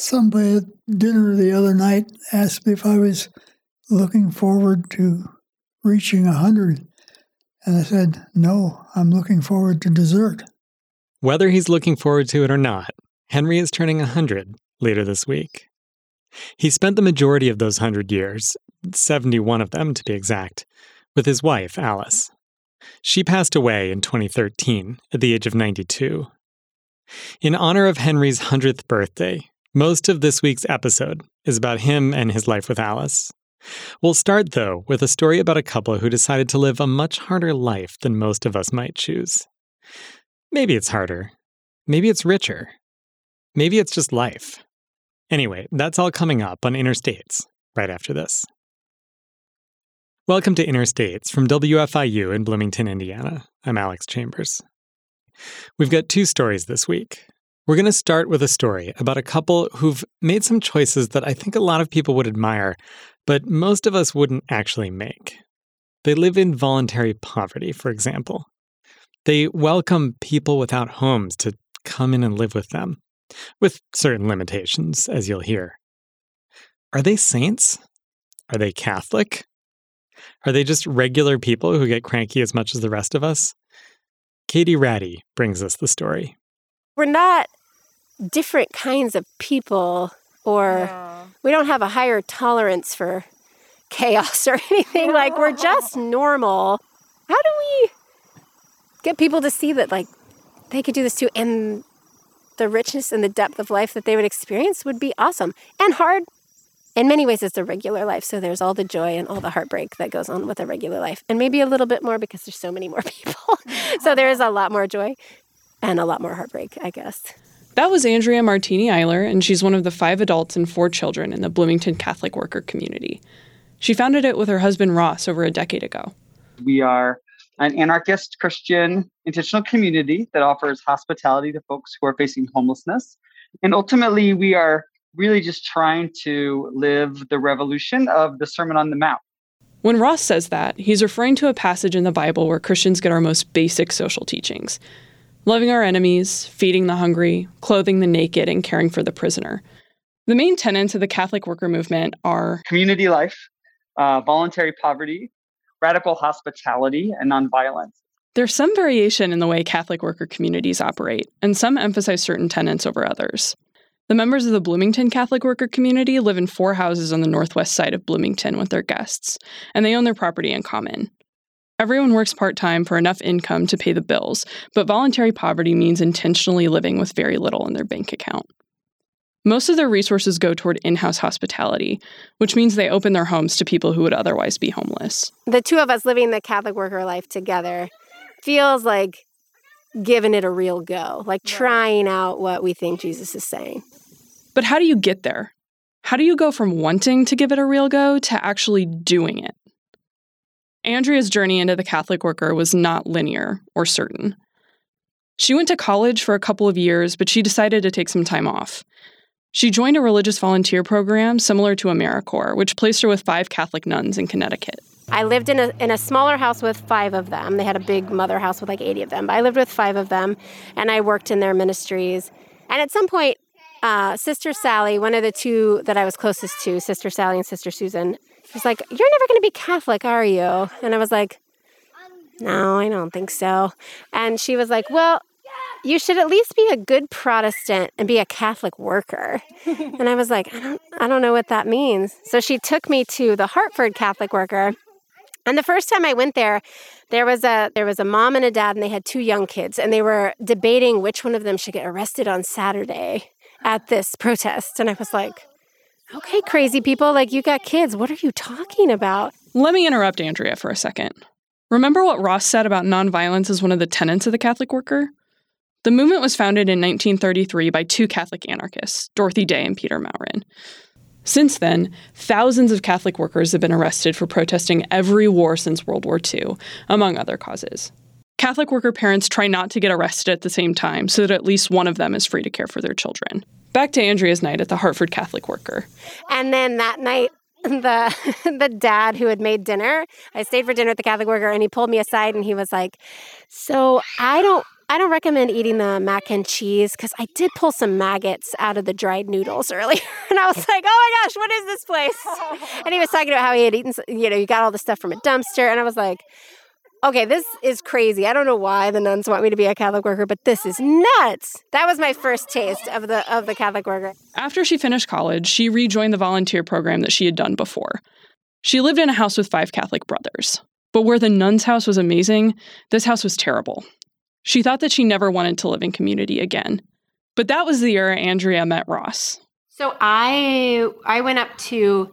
Somebody at dinner the other night asked me if I was looking forward to reaching 100. And I said, no, I'm looking forward to dessert. Whether he's looking forward to it or not, Henry is turning 100 later this week. He spent the majority of those 100 years, 71 of them to be exact, with his wife, Alice. She passed away in 2013 at the age of 92. In honor of Henry's 100th birthday, most of this week's episode is about him and his life with Alice. We'll start, though, with a story about a couple who decided to live a much harder life than most of us might choose. Maybe it's harder. Maybe it's richer. Maybe it's just life. Anyway, that's all coming up on Interstates right after this. Welcome to Interstates from WFIU in Bloomington, Indiana. I'm Alex Chambers. We've got two stories this week. We're going to start with a story about a couple who've made some choices that I think a lot of people would admire, but most of us wouldn't actually make. They live in voluntary poverty, for example. They welcome people without homes to come in and live with them, with certain limitations, as you'll hear. Are they saints? Are they Catholic? Are they just regular people who get cranky as much as the rest of us? Kaity Radde brings us the story. We're not different kinds of people, or we don't have a higher tolerance for chaos or anything. like, we're just normal. How do we get people to see that, like, they could do this too? And the richness and the depth of life that they would experience would be awesome. And hard in many ways it's a regular life. So there's all the joy and all the heartbreak that goes on with a regular life. And maybe a little bit more because there's so many more people. So uh-huh. there is a lot more joy and a lot more heartbreak i guess that was andrea martini eiler and she's one of the five adults and four children in the bloomington catholic worker community. She founded it with her husband ross over a decade ago. We are an anarchist christian intentional community that offers hospitality to folks who are facing homelessness. And ultimately we are really just trying to live the revolution of the Sermon on the Mount. When Ross says that, he's referring to a passage in the Bible where Christians get our most basic social teachings loving our enemies, feeding the hungry, clothing the naked, and caring for the prisoner. The main tenets of the Catholic worker movement are community life, uh, voluntary poverty, radical hospitality, and nonviolence. There's some variation in the way Catholic worker communities operate, and some emphasize certain tenets over others. The members of the Bloomington Catholic worker community live in four houses on the northwest side of Bloomington with their guests, and they own their property in common. Everyone works part time for enough income to pay the bills, but voluntary poverty means intentionally living with very little in their bank account. Most of their resources go toward in house hospitality, which means they open their homes to people who would otherwise be homeless. The two of us living the Catholic worker life together feels like giving it a real go, like trying out what we think Jesus is saying. But how do you get there? How do you go from wanting to give it a real go to actually doing it? Andrea's journey into the Catholic worker was not linear or certain. She went to college for a couple of years, but she decided to take some time off. She joined a religious volunteer program similar to AmeriCorps, which placed her with five Catholic nuns in Connecticut. I lived in a, in a smaller house with five of them. They had a big mother house with like 80 of them, but I lived with five of them and I worked in their ministries. And at some point, uh, Sister Sally, one of the two that I was closest to, Sister Sally and Sister Susan, she's like, You're never going to be Catholic, are you? And I was like, No, I don't think so. And she was like, Well, you should at least be a good Protestant and be a Catholic worker. and I was like, I don't, I don't know what that means. So she took me to the Hartford Catholic worker. And the first time I went there, there was a there was a mom and a dad and they had two young kids and they were debating which one of them should get arrested on Saturday at this protest. And I was like, okay, crazy people, like you got kids. What are you talking about? Let me interrupt Andrea for a second. Remember what Ross said about nonviolence as one of the tenets of the Catholic worker? The movement was founded in 1933 by two Catholic anarchists, Dorothy Day and Peter Maurin. Since then, thousands of Catholic workers have been arrested for protesting every war since World War II, among other causes. Catholic worker parents try not to get arrested at the same time so that at least one of them is free to care for their children. Back to Andrea's night at the Hartford Catholic Worker. And then that night, the the dad who had made dinner, I stayed for dinner at the Catholic Worker and he pulled me aside and he was like, "So, I don't I don't recommend eating the mac and cheese because I did pull some maggots out of the dried noodles earlier. And I was like, oh my gosh, what is this place? And he was talking about how he had eaten, you know, you got all the stuff from a dumpster. And I was like, okay, this is crazy. I don't know why the nuns want me to be a Catholic worker, but this is nuts. That was my first taste of the of the Catholic worker. After she finished college, she rejoined the volunteer program that she had done before. She lived in a house with five Catholic brothers. But where the nun's house was amazing, this house was terrible. She thought that she never wanted to live in community again. But that was the year Andrea met Ross. So I I went up to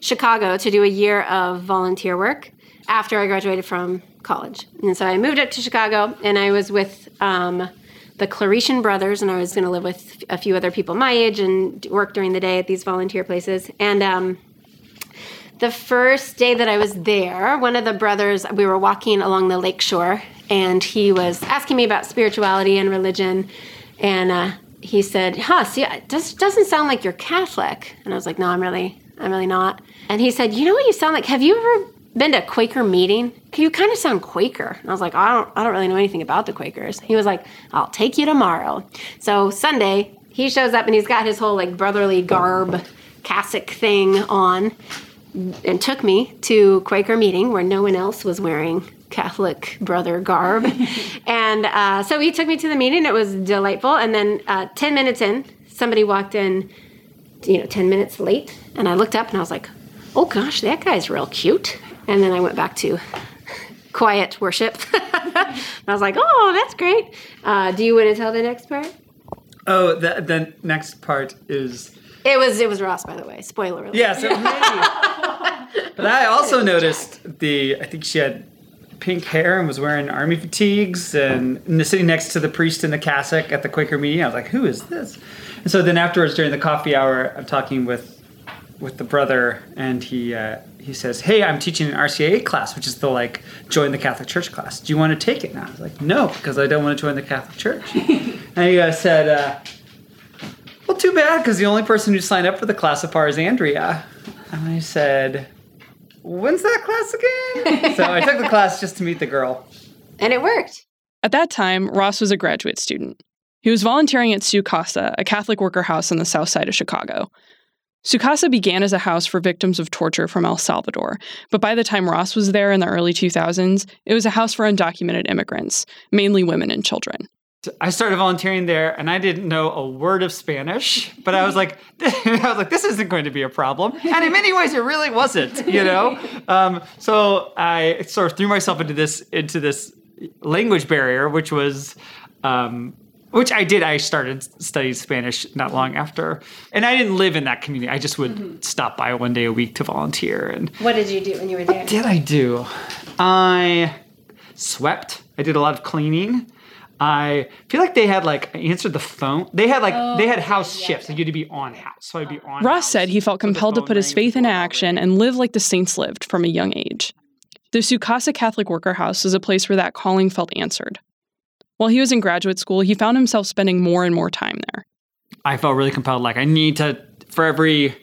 Chicago to do a year of volunteer work after I graduated from college. And so I moved up to Chicago and I was with um, the Claretian brothers and I was going to live with a few other people my age and work during the day at these volunteer places. And um, the first day that I was there, one of the brothers, we were walking along the lakeshore and he was asking me about spirituality and religion. And uh, he said, huh, see, it does, doesn't sound like you're Catholic. And I was like, no, I'm really, I'm really not. And he said, you know what you sound like? Have you ever been to a Quaker meeting? You kind of sound Quaker. And I was like, I don't, I don't really know anything about the Quakers. He was like, I'll take you tomorrow. So Sunday, he shows up and he's got his whole like brotherly garb cassock thing on and took me to Quaker meeting where no one else was wearing Catholic brother garb. and uh, so he took me to the meeting. It was delightful. And then uh, 10 minutes in, somebody walked in, you know, 10 minutes late. And I looked up and I was like, oh gosh, that guy's real cute. And then I went back to quiet worship. I was like, oh, that's great. Uh, do you want to tell the next part? Oh, the, the next part is. It was it was Ross, by the way. Spoiler alert. Yes, was me. but I also noticed the. I think she had pink hair and was wearing army fatigues and, and sitting next to the priest in the cassock at the Quaker meeting. I was like, who is this? And so then afterwards, during the coffee hour, I'm talking with with the brother, and he uh, he says, "Hey, I'm teaching an RCIA class, which is the like join the Catholic Church class. Do you want to take it?" now?" I was like, "No, because I don't want to join the Catholic Church." and he uh, said, uh, "Well, too bad, because the only person who signed up for the class so far is Andrea." And I said, "When's that class again?" so I took the class just to meet the girl, and it worked. At that time, Ross was a graduate student. He was volunteering at Su Casa, a Catholic worker house on the south side of Chicago. Su Casa began as a house for victims of torture from El Salvador, but by the time Ross was there in the early 2000s, it was a house for undocumented immigrants, mainly women and children. I started volunteering there, and I didn't know a word of Spanish, but I was like, I was like, this isn't going to be a problem, and in many ways, it really wasn't, you know. Um, so I sort of threw myself into this into this language barrier, which was um, which I did. I started studying Spanish not long after, and I didn't live in that community. I just would mm-hmm. stop by one day a week to volunteer. And what did you do when you were there? What did I do? I swept. I did a lot of cleaning. I feel like they had like I answered the phone. They had like oh, they had house yeah, shifts. Yeah. Like you had to be on house, so I'd be on. Ross said he felt compelled to put his faith into action and live like the saints lived from a young age. The Su Casa Catholic Worker House was a place where that calling felt answered. While he was in graduate school, he found himself spending more and more time there. I felt really compelled. Like, I need to, for every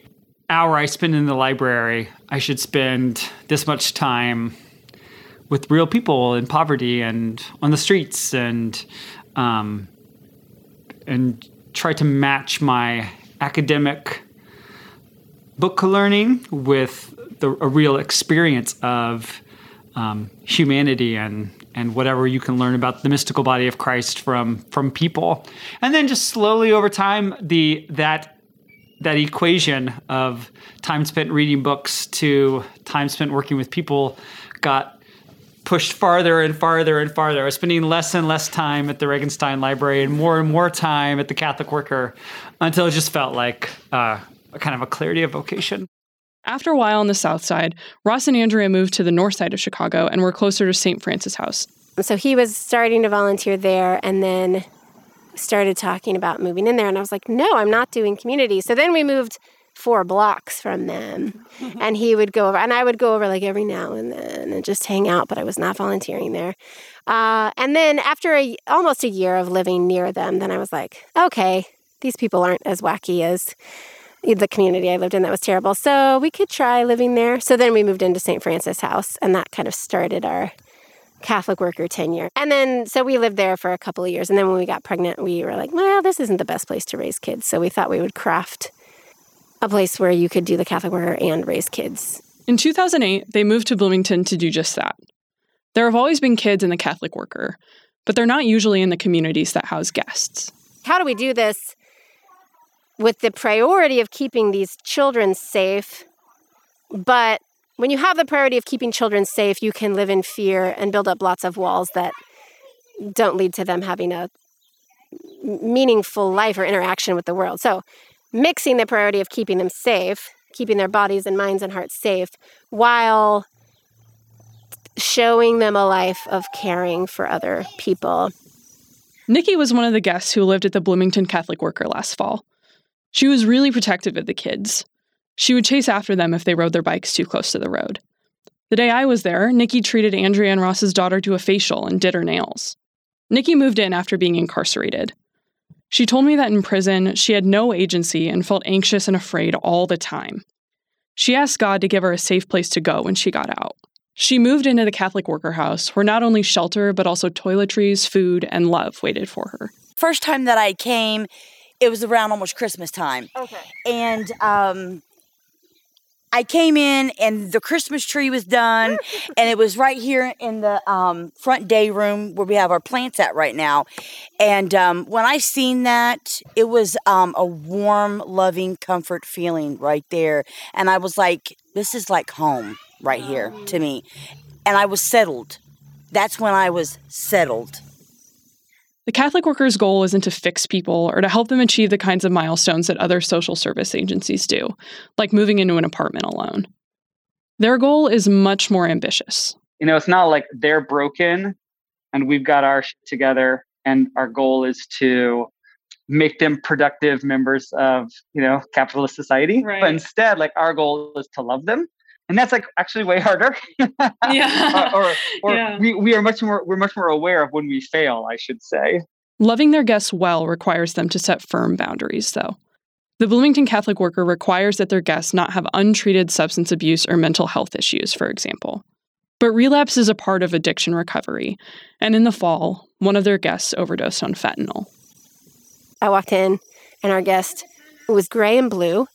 hour I spend in the library, I should spend this much time with real people in poverty and on the streets and, um, and try to match my academic book learning with the, a real experience of um, humanity and and whatever you can learn about the mystical body of Christ from from people, and then just slowly over time the that that equation of time spent reading books to time spent working with people got pushed farther and farther and farther. I was spending less and less time at the Regenstein Library and more and more time at the Catholic Worker until it just felt like uh, a kind of a clarity of vocation. After a while on the south side, Ross and Andrea moved to the north side of Chicago and were closer to St. Francis House. So he was starting to volunteer there and then started talking about moving in there. And I was like, no, I'm not doing community. So then we moved four blocks from them. and he would go over, and I would go over like every now and then and just hang out, but I was not volunteering there. Uh, and then after a, almost a year of living near them, then I was like, okay, these people aren't as wacky as the community I lived in that was terrible. So we could try living there. So then we moved into St. Francis House, and that kind of started our Catholic worker tenure. And then, so we lived there for a couple of years. And then when we got pregnant, we were like, well, this isn't the best place to raise kids. So we thought we would craft a place where you could do the Catholic worker and raise kids. In 2008, they moved to Bloomington to do just that. There have always been kids in the Catholic worker, but they're not usually in the communities that house guests. How do we do this with the priority of keeping these children safe? But when you have the priority of keeping children safe, you can live in fear and build up lots of walls that don't lead to them having a meaningful life or interaction with the world. So, mixing the priority of keeping them safe, keeping their bodies and minds and hearts safe, while showing them a life of caring for other people. Nikki was one of the guests who lived at the Bloomington Catholic Worker last fall. She was really protective of the kids. She would chase after them if they rode their bikes too close to the road. The day I was there, Nikki treated Andrea and Ross's daughter to a facial and did her nails. Nikki moved in after being incarcerated. She told me that in prison, she had no agency and felt anxious and afraid all the time. She asked God to give her a safe place to go when she got out. She moved into the Catholic worker house where not only shelter, but also toiletries, food, and love waited for her. First time that I came, it was around almost Christmas time. Okay. And um, I came in and the Christmas tree was done, and it was right here in the um, front day room where we have our plants at right now. And um, when I seen that, it was um, a warm, loving, comfort feeling right there. And I was like, this is like home right here to me. And I was settled. That's when I was settled. The Catholic worker's goal isn't to fix people or to help them achieve the kinds of milestones that other social service agencies do, like moving into an apartment alone. Their goal is much more ambitious. You know, it's not like they're broken and we've got our shit together and our goal is to make them productive members of, you know, capitalist society. Right. But instead, like our goal is to love them. And that's like actually way harder. Yeah. Uh, or or Yeah. we, we are much more we're much more aware of when we fail, I should say. Loving their guests well requires them to set firm boundaries, though. The Bloomington Catholic worker requires that their guests not have untreated substance abuse or mental health issues, for example. But relapse is a part of addiction recovery, and in the fall, one of their guests overdosed on fentanyl. I walked in and our guest was gray and blue.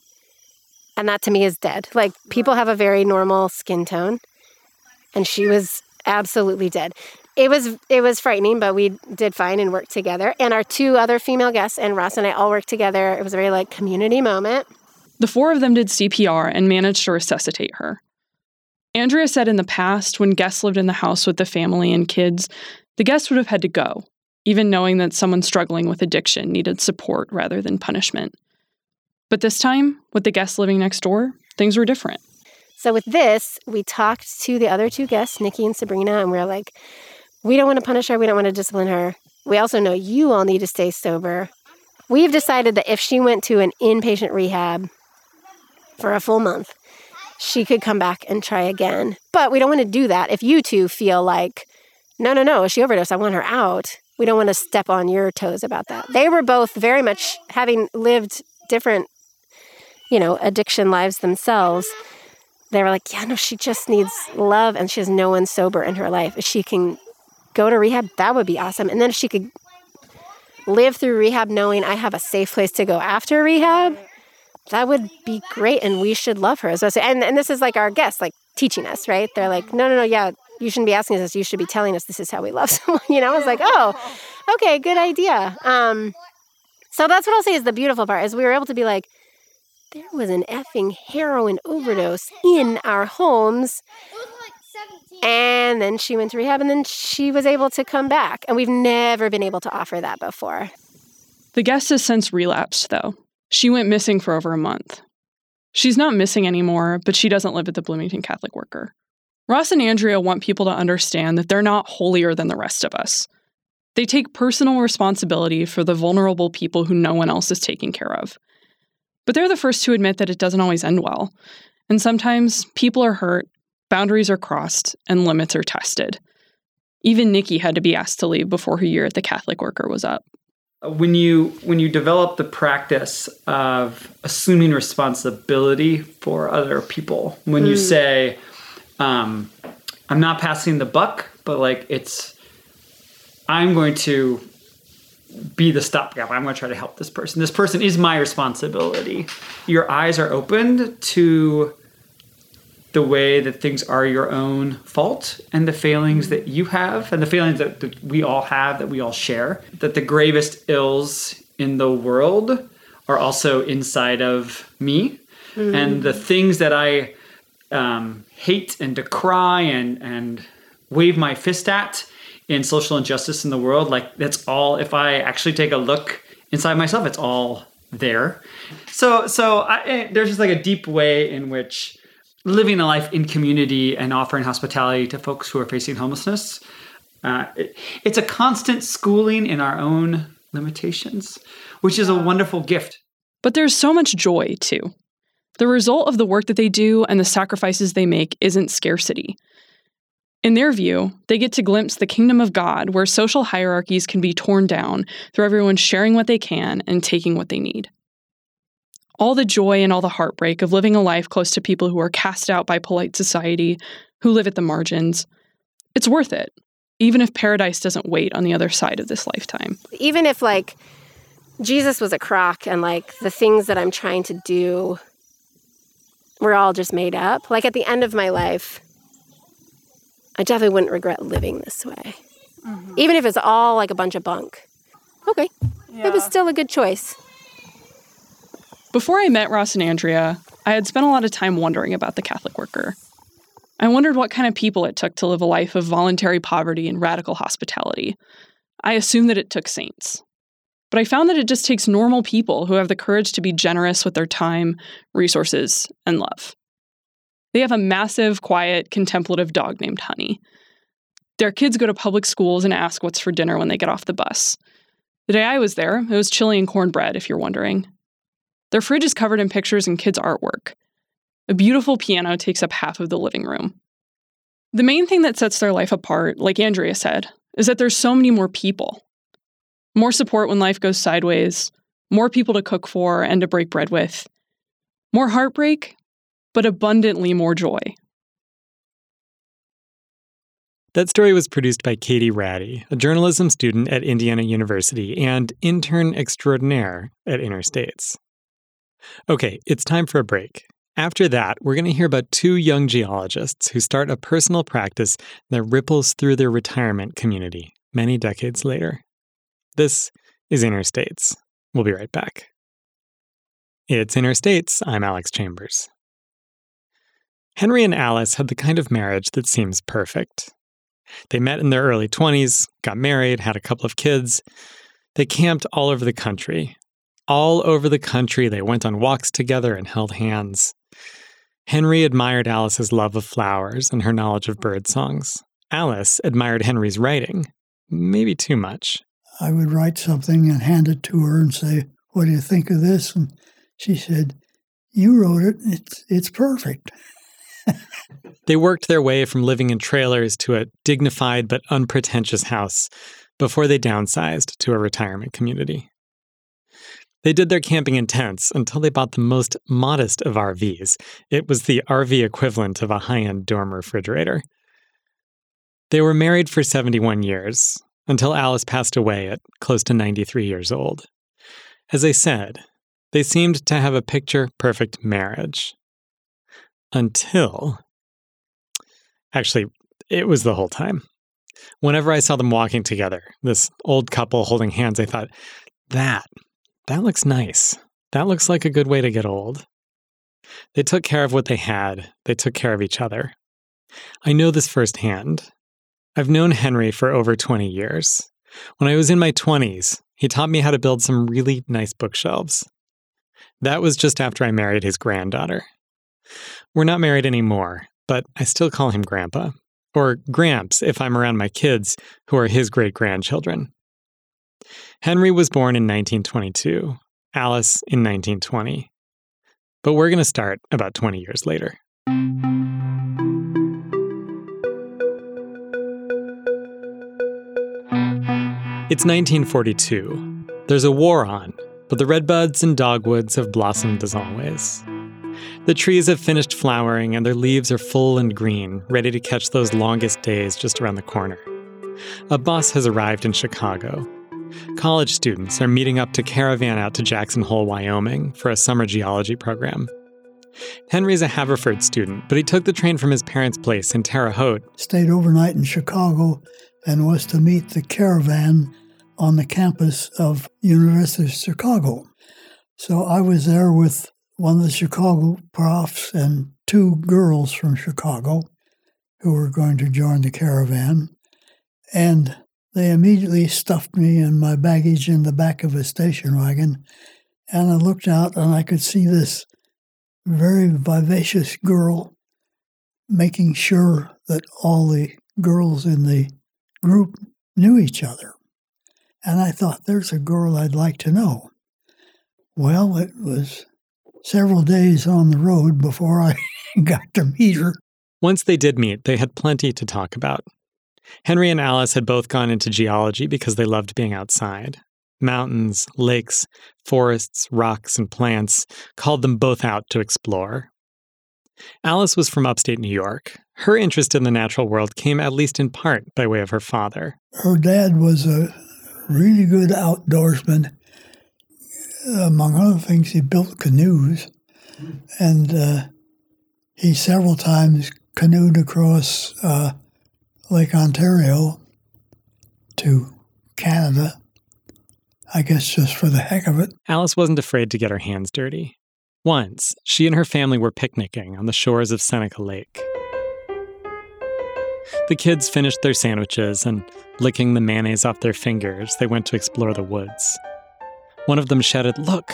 And that to me is dead. Like people have a very normal skin tone. And she was absolutely dead. It was it was frightening, but we did fine and worked together. And our two other female guests and Ross and I all worked together. It was a very like community moment. The four of them did CPR and managed to resuscitate her. Andrea said in the past, when guests lived in the house with the family and kids, the guests would have had to go, even knowing that someone struggling with addiction needed support rather than punishment. But this time, with the guests living next door, things were different. So with this, we talked to the other two guests, Nikki and Sabrina, and we are like, we don't want to punish her, we don't want to discipline her. We also know you all need to stay sober. We've decided that if she went to an inpatient rehab for a full month, she could come back and try again. But we don't want to do that if you two feel like, no, no, no, she overdosed, I want her out. We don't want to step on your toes about that. They were both very much having lived different, you know, addiction lives themselves they were like, yeah, no, she just needs love and she has no one sober in her life. If she can go to rehab, that would be awesome. And then if she could live through rehab knowing I have a safe place to go after rehab, that would be great. And we should love her. well. And, and this is like our guests, like teaching us, right? They're like, no, no, no, yeah, you shouldn't be asking us this. You should be telling us this is how we love someone. You know, I was like, oh, okay, good idea. Um, so that's what I'll say is the beautiful part is we were able to be like, there was an effing heroin overdose in our homes. And then she went to rehab and then she was able to come back. And we've never been able to offer that before. The guest has since relapsed, though. She went missing for over a month. She's not missing anymore, but she doesn't live at the Bloomington Catholic Worker. Ross and Andrea want people to understand that they're not holier than the rest of us. They take personal responsibility for the vulnerable people who no one else is taking care of. But they're the first to admit that it doesn't always end well. And sometimes people are hurt, boundaries are crossed, and limits are tested. Even Nikki had to be asked to leave before her year at the Catholic Worker was up. when you when you develop the practice of assuming responsibility for other people when you say um, i'm not passing the buck but like it's I'm going to be the stopgap. I'm going to try to help this person. This person is my responsibility. Your eyes are opened to the way that things are your own fault and the failings that you have and the failings that, that we all have that we all share that the gravest ills in the world are also inside of me mm. and the things that i um, hate and decry and and wave my fist at in social injustice in the world like that's all if i actually take a look inside myself it's all there so so I, eh, there's just like a deep way in which living a life in community and offering hospitality to folks who are facing homelessness. Uh, it, it's a constant schooling in our own limitations, which is a wonderful gift. But there's so much joy too. The result of the work that they do and the sacrifices they make isn't scarcity. In their view, they get to glimpse the kingdom of God where social hierarchies can be torn down through everyone sharing what they can and taking what they need all the joy and all the heartbreak of living a life close to people who are cast out by polite society, who live at the margins, it's worth it, even if paradise doesn't wait on the other side of this lifetime. Even if, like, Jesus was a crock and, like, the things that I'm trying to do were all just made up, like, at the end of my life, I definitely wouldn't regret living this way. Mm-hmm. Even if it's all like a bunch of bunk. Okay. Yeah. It was still a good choice. Before I met Ross and Andrea, I had spent a lot of time wondering about the Catholic worker. I wondered what kind of people it took to live a life of voluntary poverty and radical hospitality. I assumed that it took saints. But I found that it just takes normal people who have the courage to be generous with their time, resources, and love. They have a massive, quiet, contemplative dog named Honey. Their kids go to public schools and ask what's for dinner when they get off the bus. The day I was there, it was chili and cornbread, if you're wondering. Their fridge is covered in pictures and kids' artwork. A beautiful piano takes up half of the living room. The main thing that sets their life apart, like Andrea said, is that there's so many more people. More support when life goes sideways, more people to cook for and to break bread with. More heartbreak, but abundantly more joy. That story was produced by Kaity Radde, a journalism student at Indiana University and intern extraordinaire at Interstates. Okay, it's time for a break. After that, we're going to hear about two young geologists who start a personal practice that ripples through their retirement community many decades later. This is Interstates. We'll be right back. It's Interstates. I'm Alex Chambers. Henry and Alice had the kind of marriage that seems perfect. They met in their early 20s, got married, had a couple of kids. They camped all over the country, all over the country, they went on walks together and held hands. Henry admired Alice's love of flowers and her knowledge of bird songs. Alice admired Henry's writing, maybe too much. I would write something and hand it to her and say, What do you think of this? And she said, You wrote it. It's, it's perfect. They worked their way from living in trailers to a dignified but unpretentious house before they downsized to a retirement community. They did their camping in tents until they bought the most modest of RVs. It was the RV equivalent of a high end dorm refrigerator. They were married for 71 years until Alice passed away at close to 93 years old. As I said, they seemed to have a picture perfect marriage. Until. Actually, it was the whole time. Whenever I saw them walking together, this old couple holding hands, I thought, that that looks nice. That looks like a good way to get old. They took care of what they had, they took care of each other. I know this firsthand. I've known Henry for over 20 years. When I was in my 20s, he taught me how to build some really nice bookshelves. That was just after I married his granddaughter. We're not married anymore, but I still call him Grandpa, or Gramps if I'm around my kids, who are his great grandchildren. Henry was born in 1922, Alice in 1920. But we're going to start about 20 years later. It's 1942. There's a war on, but the redbuds and dogwoods have blossomed as always. The trees have finished flowering and their leaves are full and green, ready to catch those longest days just around the corner. A bus has arrived in Chicago. College students are meeting up to caravan out to Jackson Hole, Wyoming for a summer geology program. Henry's a Haverford student, but he took the train from his parents' place in Terre Haute. Stayed overnight in Chicago and was to meet the caravan on the campus of University of Chicago. So I was there with one of the Chicago profs and two girls from Chicago who were going to join the caravan. And they immediately stuffed me and my baggage in the back of a station wagon. And I looked out and I could see this very vivacious girl making sure that all the girls in the group knew each other. And I thought, there's a girl I'd like to know. Well, it was several days on the road before I got to meet her. Once they did meet, they had plenty to talk about. Henry and Alice had both gone into geology because they loved being outside. Mountains, lakes, forests, rocks, and plants called them both out to explore. Alice was from upstate New York. Her interest in the natural world came at least in part by way of her father. Her dad was a really good outdoorsman. Among other things, he built canoes, and uh, he several times canoed across uh, Lake Ontario to Canada. I guess just for the heck of it. Alice wasn't afraid to get her hands dirty. Once, she and her family were picnicking on the shores of Seneca Lake. The kids finished their sandwiches and, licking the mayonnaise off their fingers, they went to explore the woods. One of them shouted, Look!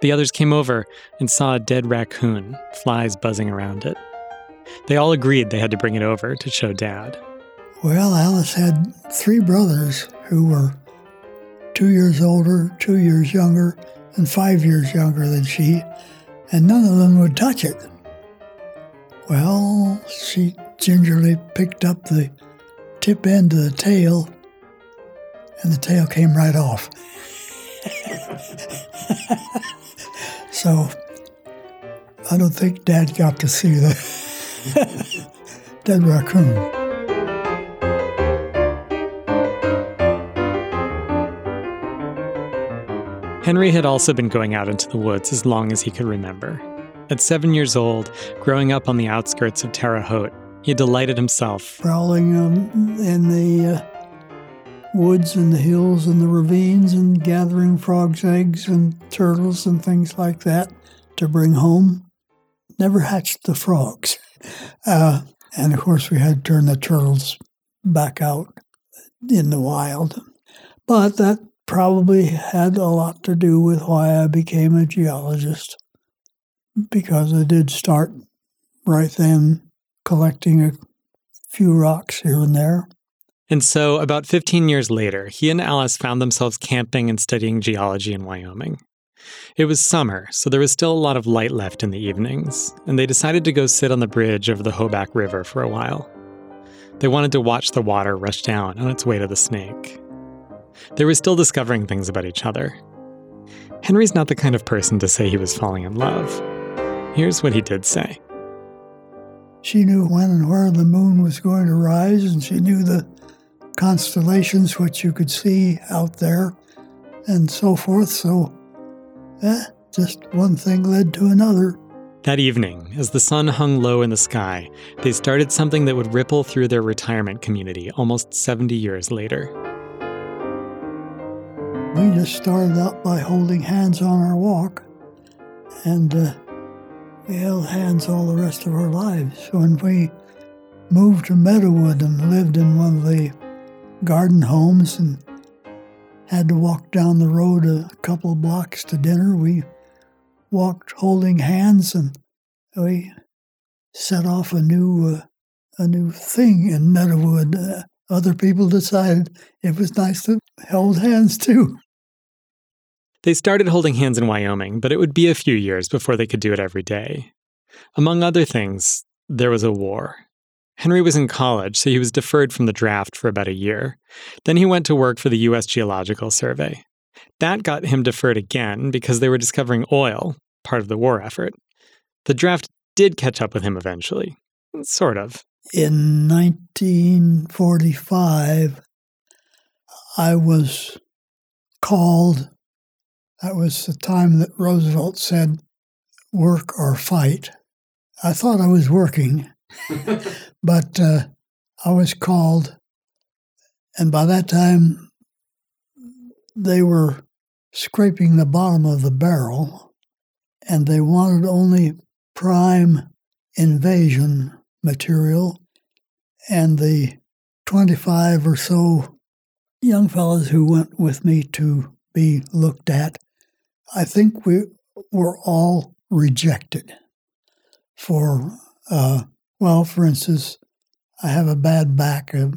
The others came over and saw a dead raccoon, flies buzzing around it. They all agreed they had to bring it over to show Dad. Well, Alice had three brothers who were two years older, two years younger, and five years younger than she, and none of them would touch it. Well, she gingerly picked up the tip end of the tail, and the tail came right off. so I don't think Dad got to see the dead raccoon. Henry had also been going out into the woods as long as he could remember. At seven years old, growing up on the outskirts of Terre Haute, he delighted himself. Prowling um, in the uh, woods and the hills and the ravines and gathering frogs' eggs and turtles and things like that to bring home. Never hatched the frogs. Uh, and of course, we had to turn the turtles back out in the wild. But that probably had a lot to do with why I became a geologist, because I did start right then collecting a few rocks here and there. And so, about 15 years later, he and Alice found themselves camping and studying geology in Wyoming. It was summer, so there was still a lot of light left in the evenings, and they decided to go sit on the bridge over the Hoback River for a while. They wanted to watch the water rush down on its way to the snake. They were still discovering things about each other. Henry's not the kind of person to say he was falling in love. Here's what he did say. She knew when and where the moon was going to rise, and she knew the constellations which you could see out there, and so forth. So, eh, just one thing led to another. That evening, as the sun hung low in the sky, they started something that would ripple through their retirement community almost 70 years later. We just started out by holding hands on our walk, and uh, we held hands all the rest of our lives. When we moved to Meadowood and lived in one of the garden homes and had to walk down the road a couple blocks to dinner, we walked holding hands and we set off a new uh, a new thing in Meadowood. Uh, other people decided it was nice to hold hands too. They started holding hands in Wyoming, but it would be a few years before they could do it every day. Among other things, there was a war. Henry was in college, so he was deferred from the draft for about a year. Then he went to work for the U.S. Geological Survey. That got him deferred again because they were discovering oil, part of the war effort. The draft did catch up with him eventually. Sort of. In 1945, I was called. That was the time that Roosevelt said, work or fight. I thought I was working, but uh, I was called. And by that time, they were scraping the bottom of the barrel, and they wanted only prime invasion material. And the 25 or so young fellows who went with me to be looked at, I think we were all rejected for, uh, well, for instance, I have a bad back, a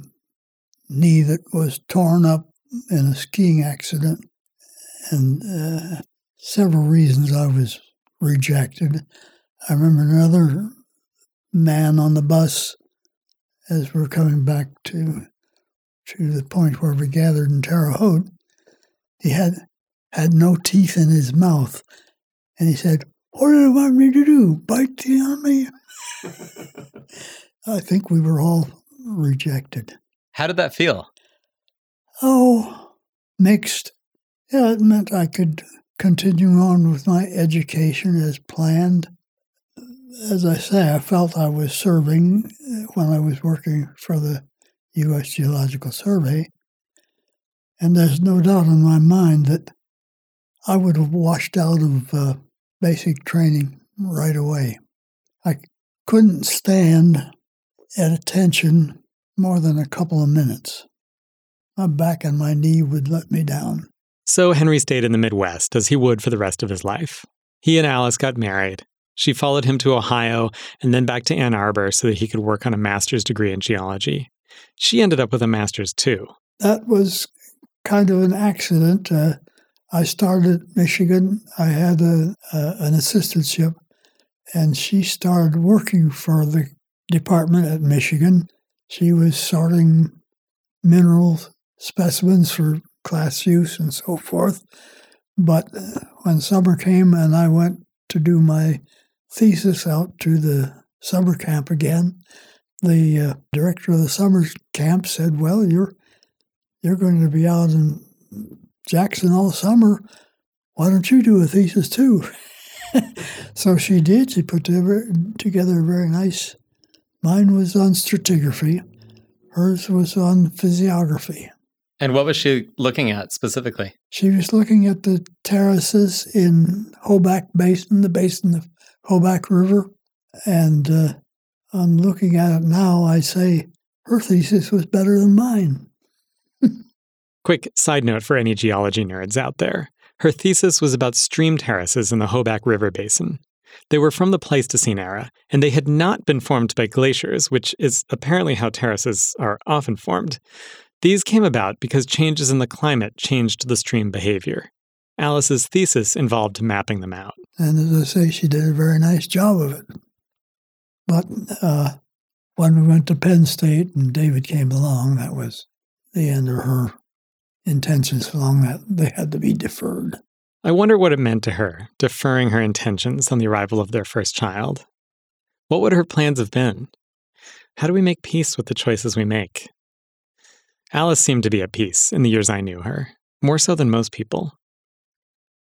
knee that was torn up in a skiing accident, and uh, several reasons I was rejected. I remember another man on the bus as we're coming back to to the point where we gathered in Terre Haute. He had had no teeth in his mouth, and he said, "What do you want me to do? Bite the me?" I think we were all rejected. How did that feel? Oh, mixed. Yeah, it meant I could continue on with my education as planned. As I say, I felt I was serving uh, when I was working for the U.S. Geological Survey. And there's no doubt in my mind that I would have washed out of uh, basic training right away. I couldn't stand at attention more than a couple of minutes. My back and my knee would let me down. So Henry stayed in the Midwest, as he would for the rest of his life. He and Alice got married. She followed him to Ohio and then back to Ann Arbor so that he could work on a master's degree in geology. She ended up with a master's too. That was kind of an accident. Uh, I started Michigan. I had a, an assistantship, and she started working for the department at Michigan. She was sorting mineral specimens for class use and so forth. But uh, when summer came and I went to do my thesis out to the summer camp again, the uh, director of the summer camp said, "Well, you're you're going to be out in Jackson all summer. Why don't you do a thesis too?" so she did. She put together a very nice. Mine was on stratigraphy. Hers was on physiography. And what was she looking at specifically? She was looking at the terraces in Hoback Basin, the basin of Hoback River. And uh, I'm looking at it now, I say her thesis was better than mine. Quick side note for any geology nerds out there her thesis was about stream terraces in the Hoback River Basin. They were from the Pleistocene era, and they had not been formed by glaciers, which is apparently how terraces are often formed. These came about because changes in the climate changed the stream behavior. Alice's thesis involved mapping them out. And as I say, she did a very nice job of it. But uh, when we went to Penn State and David came along, that was the end of her intentions along that. They had to be deferred. I wonder what it meant to her, deferring her intentions on the arrival of their first child. What would her plans have been? How do we make peace with the choices we make? Alice seemed to be at peace in the years I knew her, more so than most people.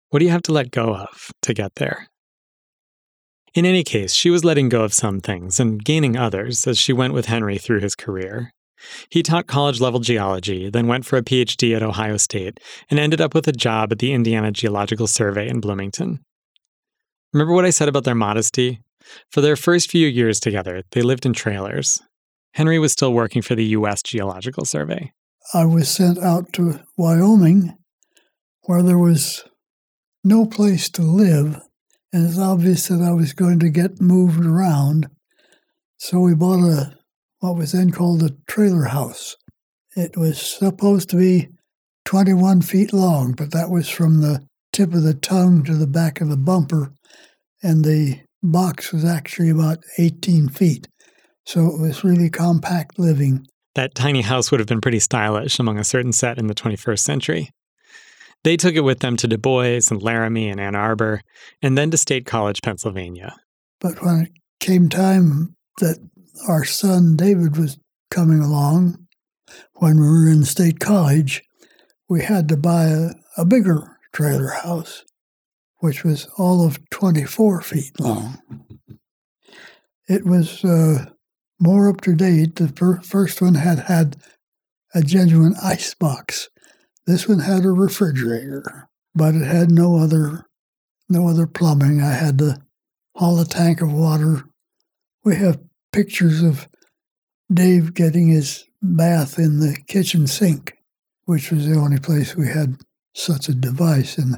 What do you have to let go of to get there? In any case, she was letting go of some things and gaining others as she went with Henry through his career. He taught college level geology, then went for a PhD at Ohio State, and ended up with a job at the Indiana Geological Survey in Bloomington. Remember what I said about their modesty? For their first few years together, they lived in trailers. Henry was still working for the U.S. Geological Survey. I was sent out to Wyoming, where there was no place to live, and it's obvious that I was going to get moved around. So we bought a what was then called a trailer house. It was supposed to be 21 feet long, but that was from the tip of the tongue to the back of the bumper, and the box was actually about 18 feet. So it was really compact living. That tiny house would have been pretty stylish among a certain set in the 21st century. They took it with them to Dubois and Laramie and Ann Arbor, and then to State College, Pennsylvania. But when it came time that our son David was coming along, when we were in state college, we had to buy a, a bigger trailer house, which was all of 24 feet long. It was uh, more up to date. The fir- first one had had a genuine ice box. This one had a refrigerator, but it had no other no other plumbing. I had to haul a tank of water. We have pictures of Dave getting his bath in the kitchen sink, which was the only place we had such a device, and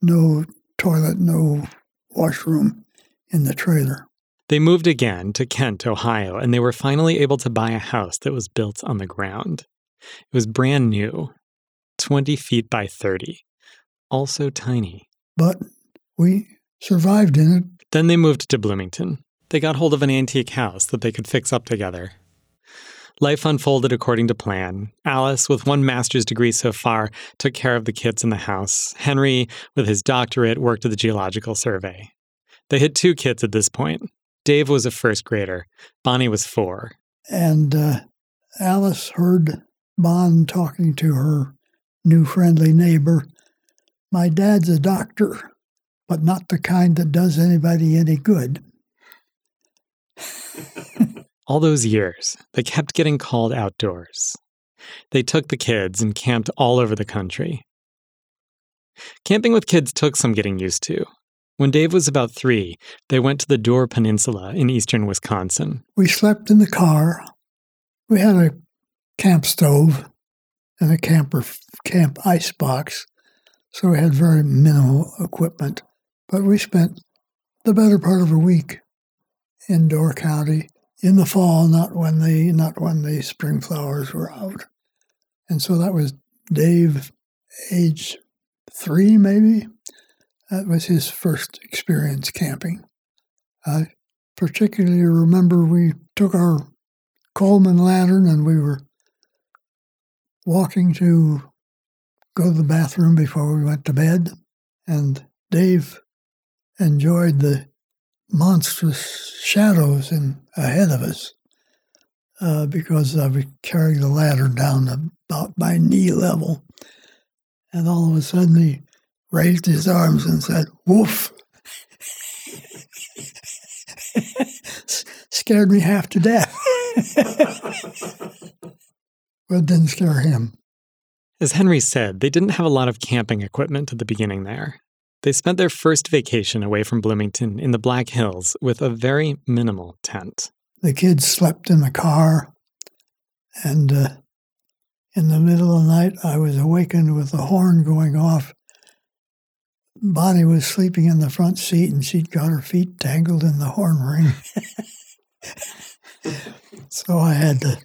no toilet, no washroom in the trailer. They moved again to Kent, Ohio, and they were finally able to buy a house that was built on the ground. It was brand new, 20 feet by 30, also tiny. But we survived in it. Then they moved to Bloomington. They got hold of an antique house that they could fix up together. Life unfolded according to plan. Alice, with one master's degree so far, took care of the kids in the house. Henry, with his doctorate, worked at the Geological Survey. They had two kids at this point. Dave was a first grader. Bonnie was four. And uh, Alice heard Bon talking to her new friendly neighbor. My dad's a doctor, but not the kind that does anybody any good. All those years, they kept getting called outdoors. They took the kids and camped all over the country. Camping with kids took some getting used to. When Dave was about three, they went to the Door Peninsula in eastern Wisconsin. We slept in the car. We had a camp stove and a camper camp ice box, so we had very minimal equipment. But we spent the better part of a week in Door County in the fall, not when the not when the spring flowers were out. And so that was Dave, age three maybe. That was his first experience camping. I particularly remember we took our Coleman lantern and we were walking to go to the bathroom before we went to bed. And Dave enjoyed the monstrous shadows in ahead of us uh, because I was carrying the ladder down about my knee level. And all of a sudden he raised his arms and said, Woof! Scared me half to death. but didn't scare him. As Henry said, they didn't have a lot of camping equipment at the beginning there. They spent their first vacation away from Bloomington in the Black Hills with a very minimal tent. The kids slept in the car, and uh, in the middle of the night, I was awakened with the horn going off. Bonnie was sleeping in the front seat, and she'd got her feet tangled in the horn ring. so I had to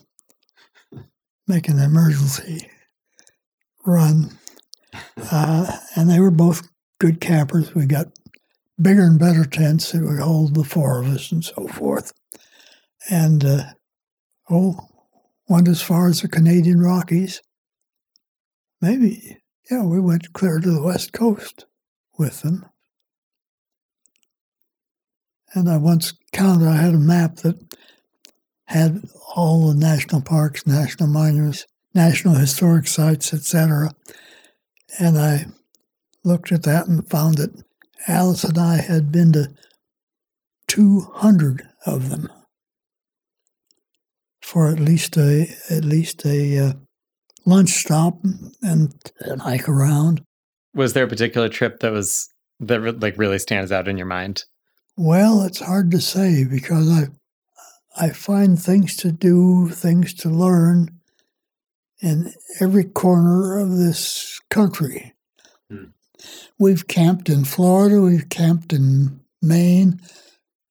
make an emergency run. Uh, and they were both good campers. We got bigger and better tents that would hold the four of us and so forth. And, uh, oh, went as far as the Canadian Rockies. Maybe, yeah, we went clear to the west coast with them. And I once counted, I had a map that had all the national parks, national monuments, national historic sites, etc. And I looked at that and found that Alice and I had been to 200 of them for at least a at least a uh, lunch stop and a hike around. Was there a particular trip that was that like really stands out in your mind? Well, it's hard to say because I I find things to do, things to learn in every corner of this country. Hmm. We've camped in Florida, we've camped in Maine,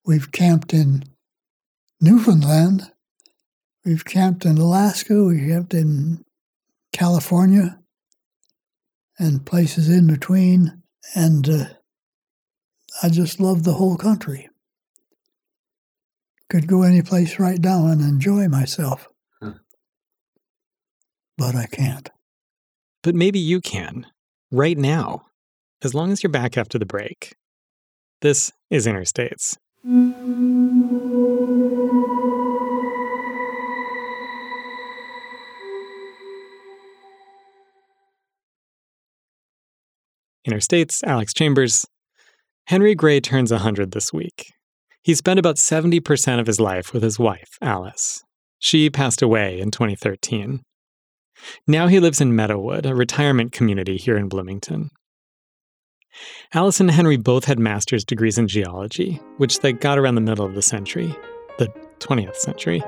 we've camped in Newfoundland, we've camped in Alaska, we've camped in California, and places in between. And uh, I just love the whole country. Could go any place right now and enjoy myself. Huh. But I can't. But maybe you can, right now as long as you're back after the break. This is Inner States. Interstates, Alex Chambers. Henry Gray turns 100 this week. He spent about 70% of his life with his wife, Alice. She passed away in 2013. Now he lives in Meadowood, a retirement community here in Bloomington. Alice and Henry both had master's degrees in geology, which they got around the middle of the century, the 20th century.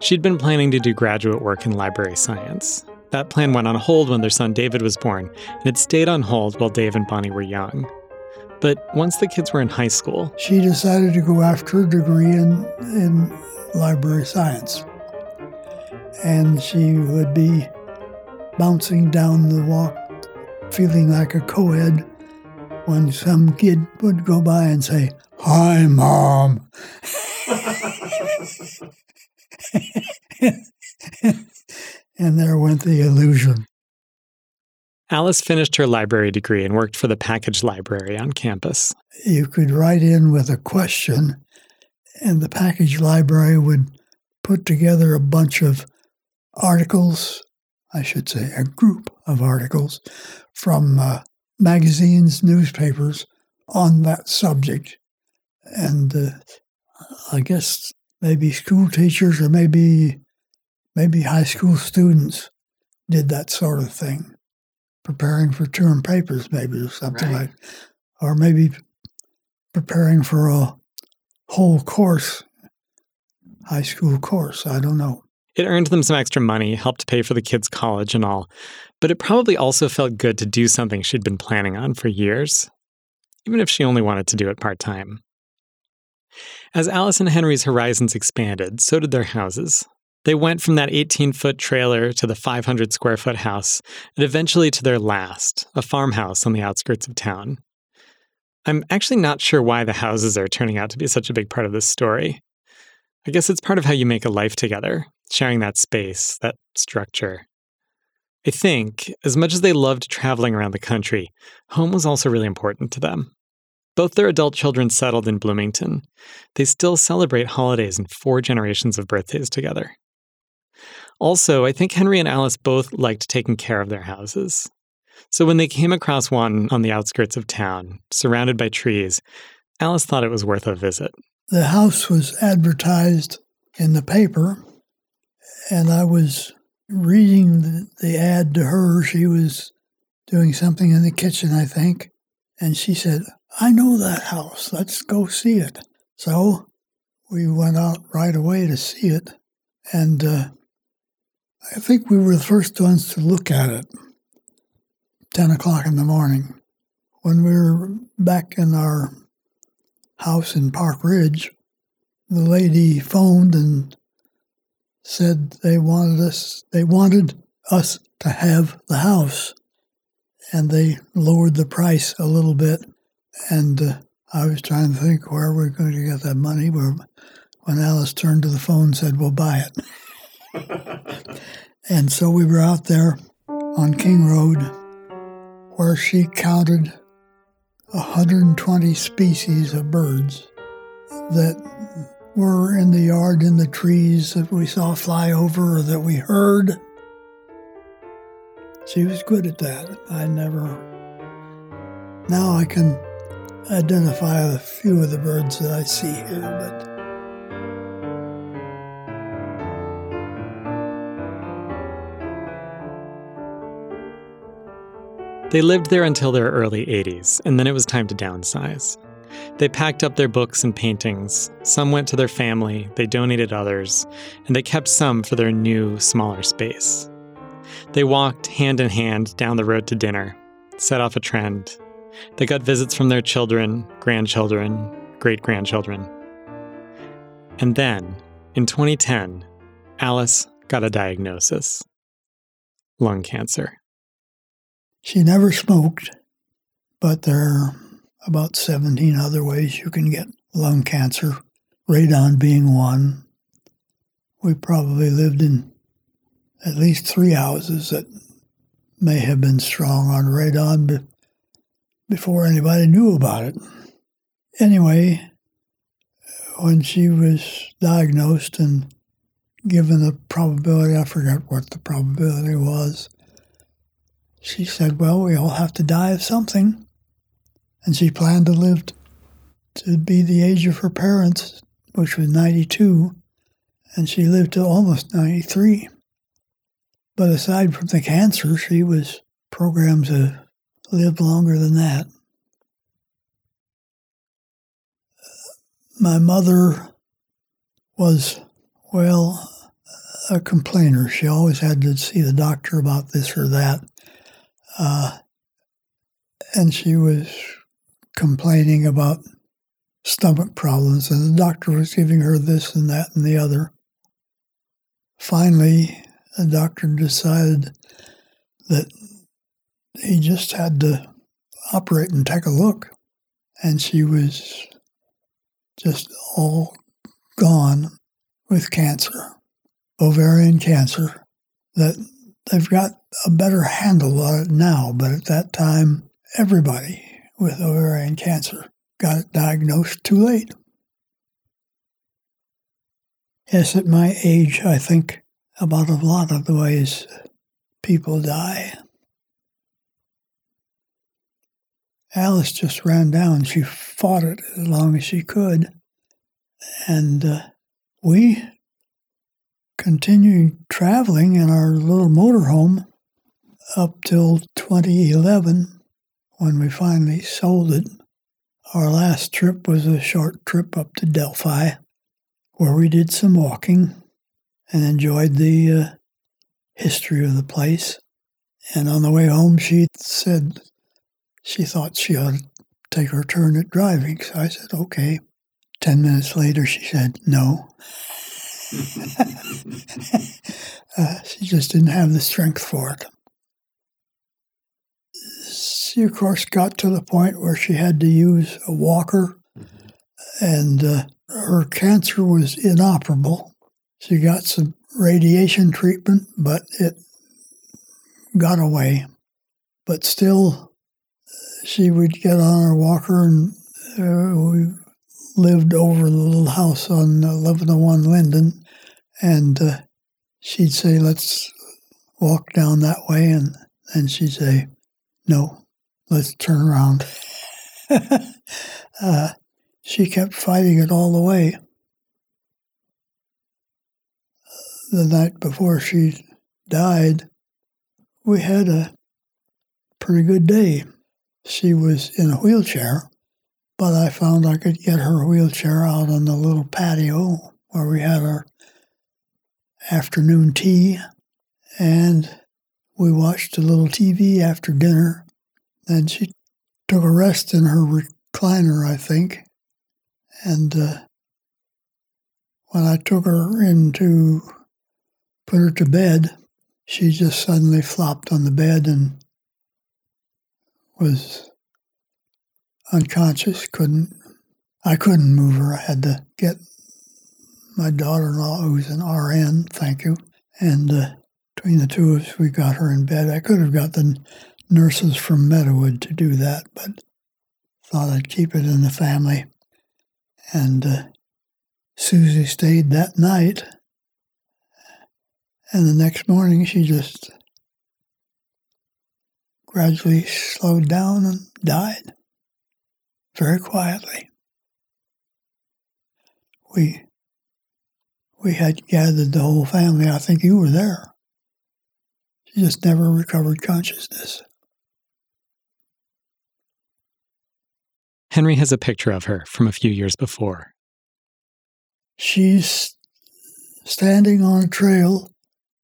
She'd been planning to do graduate work in library science. That plan went on hold when their son David was born, and it stayed on hold while Dave and Bonnie were young. But once the kids were in high school, she decided to go after a degree in, in library science. And she would be bouncing down the walk, feeling like a co ed, when some kid would go by and say, Hi, Mom. and there went the illusion. Alice finished her library degree and worked for the package library on campus. You could write in with a question, and the package library would put together a bunch of articles, I should say, a group of articles from uh, magazines, newspapers on that subject. And uh, I guess maybe school teachers or maybe maybe high school students did that sort of thing, preparing for term papers, maybe or something right. like, or maybe preparing for a whole course, high school course. I don't know. It earned them some extra money, helped pay for the kids' college and all, but it probably also felt good to do something she'd been planning on for years, even if she only wanted to do it part time. As Alice and Henry's horizons expanded, so did their houses. They went from that 18 foot trailer to the 500 square foot house, and eventually to their last, a farmhouse on the outskirts of town. I'm actually not sure why the houses are turning out to be such a big part of this story. I guess it's part of how you make a life together, sharing that space, that structure. I think, as much as they loved traveling around the country, home was also really important to them. Both their adult children settled in Bloomington. They still celebrate holidays and four generations of birthdays together. Also, I think Henry and Alice both liked taking care of their houses. So when they came across one on the outskirts of town, surrounded by trees, Alice thought it was worth a visit. The house was advertised in the paper, and I was reading the, the ad to her. She was doing something in the kitchen, I think, and she said, I know that house. Let's go see it. So we went out right away to see it, and uh, I think we were the first ones to look at it. 10 o'clock in the morning. When we were back in our house in Park Ridge, the lady phoned and said they wanted us they wanted us to have the house. And they lowered the price a little bit. And uh, I was trying to think where we're going to get that money where when Alice turned to the phone and said we'll buy it. And so we were out there on King Road where she counted 120 species of birds that were in the yard in the trees that we saw fly over or that we heard. She was good at that. I never. Now I can identify a few of the birds that I see here, but They lived there until their early 80s, and then it was time to downsize. They packed up their books and paintings. Some went to their family, they donated others, and they kept some for their new, smaller space. They walked hand in hand down the road to dinner, set off a trend. They got visits from their children, grandchildren, great grandchildren. And then, in 2010, Alice got a diagnosis lung cancer. She never smoked, but there about 17 other ways you can get lung cancer, radon being one. We probably lived in at least three houses that may have been strong on radon be- before anybody knew about it. Anyway, when she was diagnosed and given the probability, I forget what the probability was, she said, Well, we all have to die of something. And she planned to live to be the age of her parents, which was 92, and she lived to almost 93. But aside from the cancer, she was programmed to live longer than that. My mother was, well, a complainer. She always had to see the doctor about this or that. Uh, and she was complaining about stomach problems, and the doctor was giving her this and that and the other. Finally, the doctor decided that he just had to operate and take a look. And she was just all gone with cancer, ovarian cancer, that they've got a better handle on it now, but at that time, everybody with ovarian cancer got diagnosed too late. Yes, at my age, I think about a lot of the ways people die. Alice just ran down. She fought it as long as she could. And uh, we continued traveling in our little motorhome up till 2011 when we finally sold it. Our last trip was a short trip up to Delphi where we did some walking and enjoyed the uh, history of the place. And on the way home, she said she thought she ought to take her turn at driving. So I said, okay. Ten minutes later, she said, no. uh, she just didn't have the strength for it. She, of course, got to the point where she had to use a walker, and uh, her cancer was inoperable. She got some radiation treatment, but it got away. But still, she would get on her walker, and uh, we lived over the little house on 1101 Linden, and uh, she'd say, "Let's walk down that way," and then she'd say, "No, let's turn around." uh, she kept fighting it all the way. The night before she died, we had a pretty good day. She was in a wheelchair, but I found I could get her wheelchair out on the little patio where we had our afternoon tea, and we watched a little TV after dinner. Then she took a rest in her recliner, I think, and uh, when I took her in to put her to bed, she just suddenly flopped on the bed and was unconscious. Couldn't I couldn't move her. I had to get my daughter-in-law, who's an RN, thank you, and uh, between the two of us, we got her in bed. I could have got the nurses from Meadowood to do that, but thought I'd keep it in the family. And uh, Susie stayed that night. And the next morning, she just gradually slowed down and died very quietly. We we had gathered the whole family. I think you were there. She just never recovered consciousness. Henry has a picture of her from a few years before. She's standing on a trail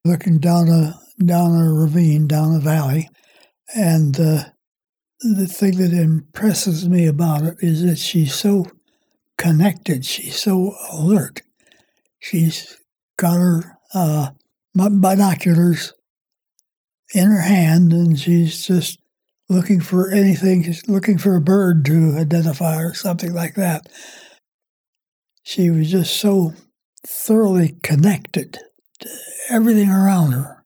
looking down a down a ravine, down a valley, and uh, the thing that impresses me about it is that she's so connected, she's so alert. She's got her uh, binoculars in her hand, and she's just looking for anything, she's looking for a bird to identify or something like that. She was just so thoroughly connected to everything around her.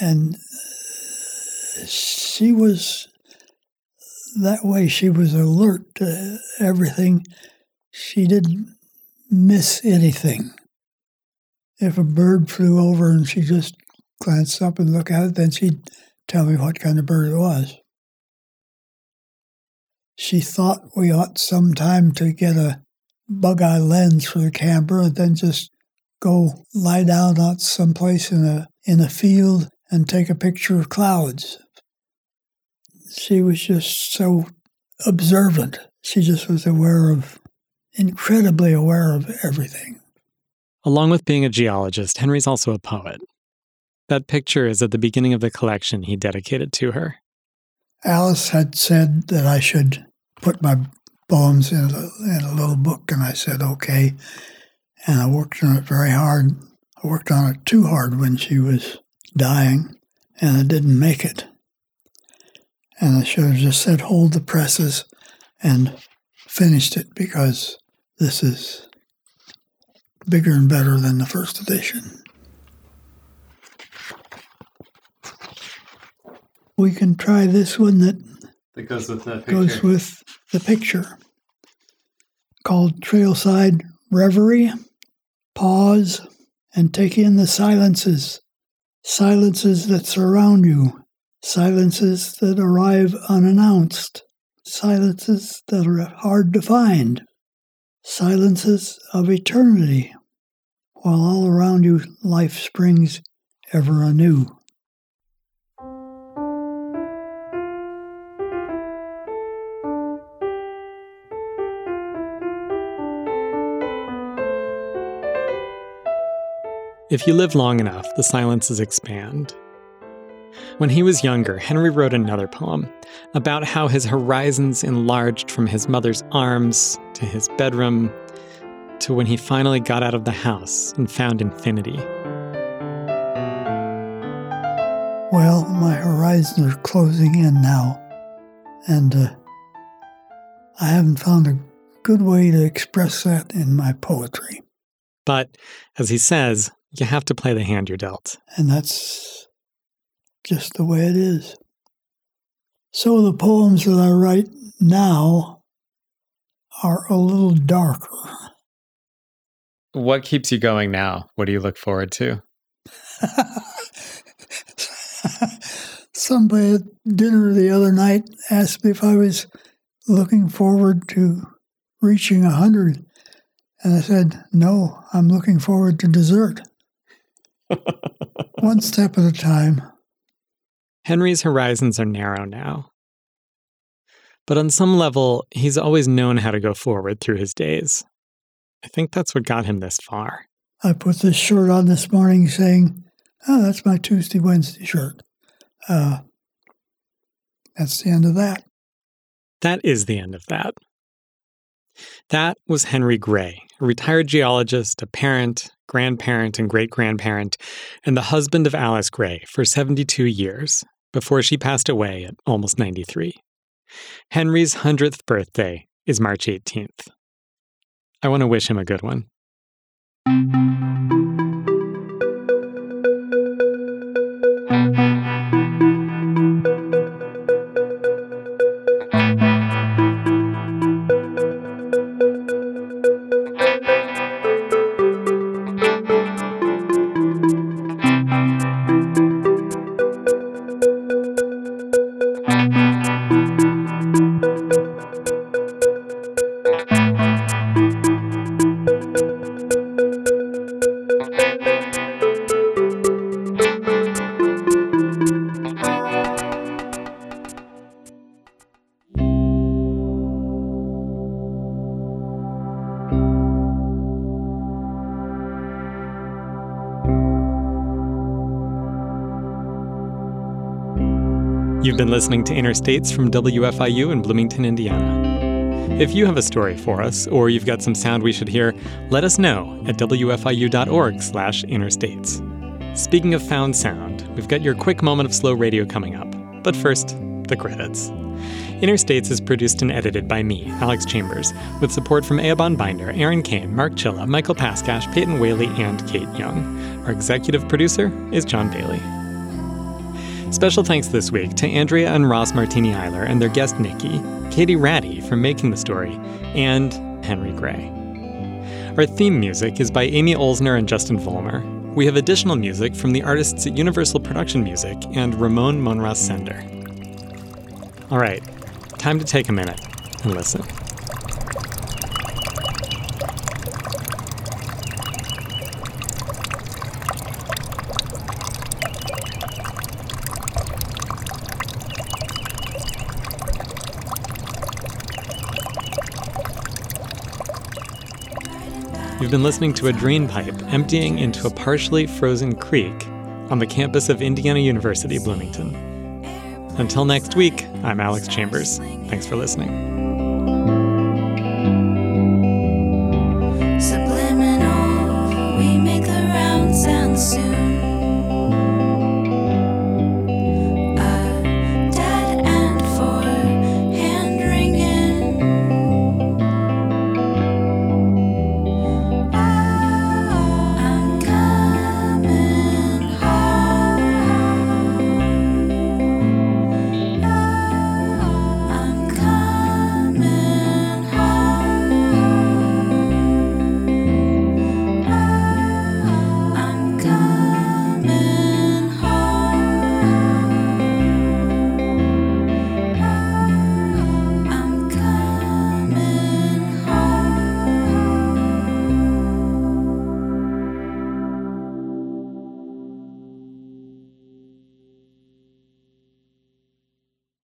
And uh, she was that way. She was alert to everything. She didn't miss anything. If a bird flew over and she just glanced up and looked at it, then she'd tell me what kind of bird it was. She thought we ought sometime to get a bug eye lens for the camera and then just go lie down out someplace in a in a field and take a picture of clouds. She was just so observant. She just was aware of incredibly aware of everything. Along with being a geologist, Henry's also a poet. That picture is at the beginning of the collection he dedicated to her. Alice had said that I should put my poems in a, in a little book, and I said, okay. And I worked on it very hard. I worked on it too hard when she was dying, and I didn't make it. And I should have just said, hold the presses and finished it because this is bigger and better than the first edition. We can try this one that That goes with goes with the picture. Called Trailside Reverie. Pause and take in the silences, silences that surround you, silences that arrive unannounced, silences that are hard to find, silences of eternity, while all around you life springs ever anew. If you live long enough, the silences expand. When he was younger, Henry wrote another poem about how his horizons enlarged from his mother's arms to his bedroom to when he finally got out of the house and found infinity. Well, my horizons are closing in now, and uh, I haven't found a good way to express that in my poetry. But, as he says, you have to play the hand you're dealt. And that's just the way it is. So the poems that I write now are a little darker. What keeps you going now? What do you look forward to? Somebody at dinner the other night asked me if I was looking forward to reaching a hundred. And I said, no, I'm looking forward to dessert. One step at a time. Henry's horizons are narrow now. But on some level, he's always known how to go forward through his days. I think that's what got him this far. I put this shirt on this morning saying, oh, that's my Tuesday, Wednesday shirt. Uh, that's the end of that. That is the end of that. That was Henry Gray, a retired geologist, a parent, grandparent, and great grandparent, and the husband of Alice Gray for 72 years before she passed away at almost 93. Henry's 100th birthday is March 18th. I want to wish him a good one. Listening to Inner States from WFIU in Bloomington, Indiana. If you have a story for us, or you've got some sound we should hear, let us know at wfiu.org/interstates. Speaking of found sound, we've got your quick moment of slow radio coming up. But first, the credits. Inner States is produced and edited by me, Alex Chambers, with support from Eobon Binder, Aaron Kane, Mark Chilla, Michael Paskash, Peyton Whaley, and Kate Young. Our executive producer is John Bailey. Special thanks this week to Andrea and Ross Martini Eiler and their guest Nikki, Kaity Radde for making the story, and Henry Gray. Our theme music is by Amy Olsner and Justin Vollmer. We have additional music from the artists at Universal Production Music and Ramon Monraz Sender. All right, time to take a minute and listen. You've been listening to a drain pipe emptying into a partially frozen creek on the campus of Indiana University, Bloomington. Until next week, I'm Alex Chambers. Thanks for listening. Soon.